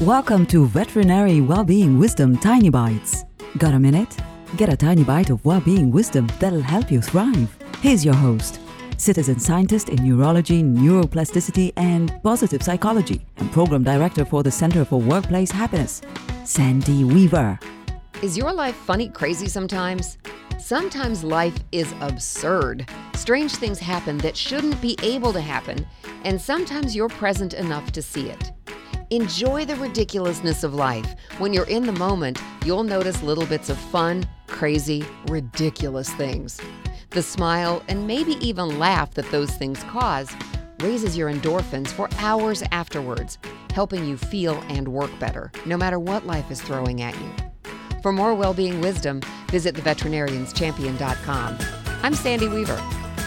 Welcome to Veterinary Wellbeing Wisdom Tiny Bites. Got a minute? Get a tiny bite of well-being wisdom that'll help you thrive. Here's your host, citizen scientist in neurology, neuroplasticity, and positive psychology, and program director for the Center for Workplace Happiness, Sandy Weaver. Is your life funny crazy sometimes? Sometimes life is absurd. Strange things happen that shouldn't be able to happen, and sometimes you're present enough to see it. Enjoy the ridiculousness of life. When you're in the moment, you'll notice little bits of fun, crazy, ridiculous things. The smile and maybe even laugh that those things cause raises your endorphins for hours afterwards, helping you feel and work better, no matter what life is throwing at you. For more well-being wisdom, visit theveterinarianschampion.com. I'm Sandy Weaver.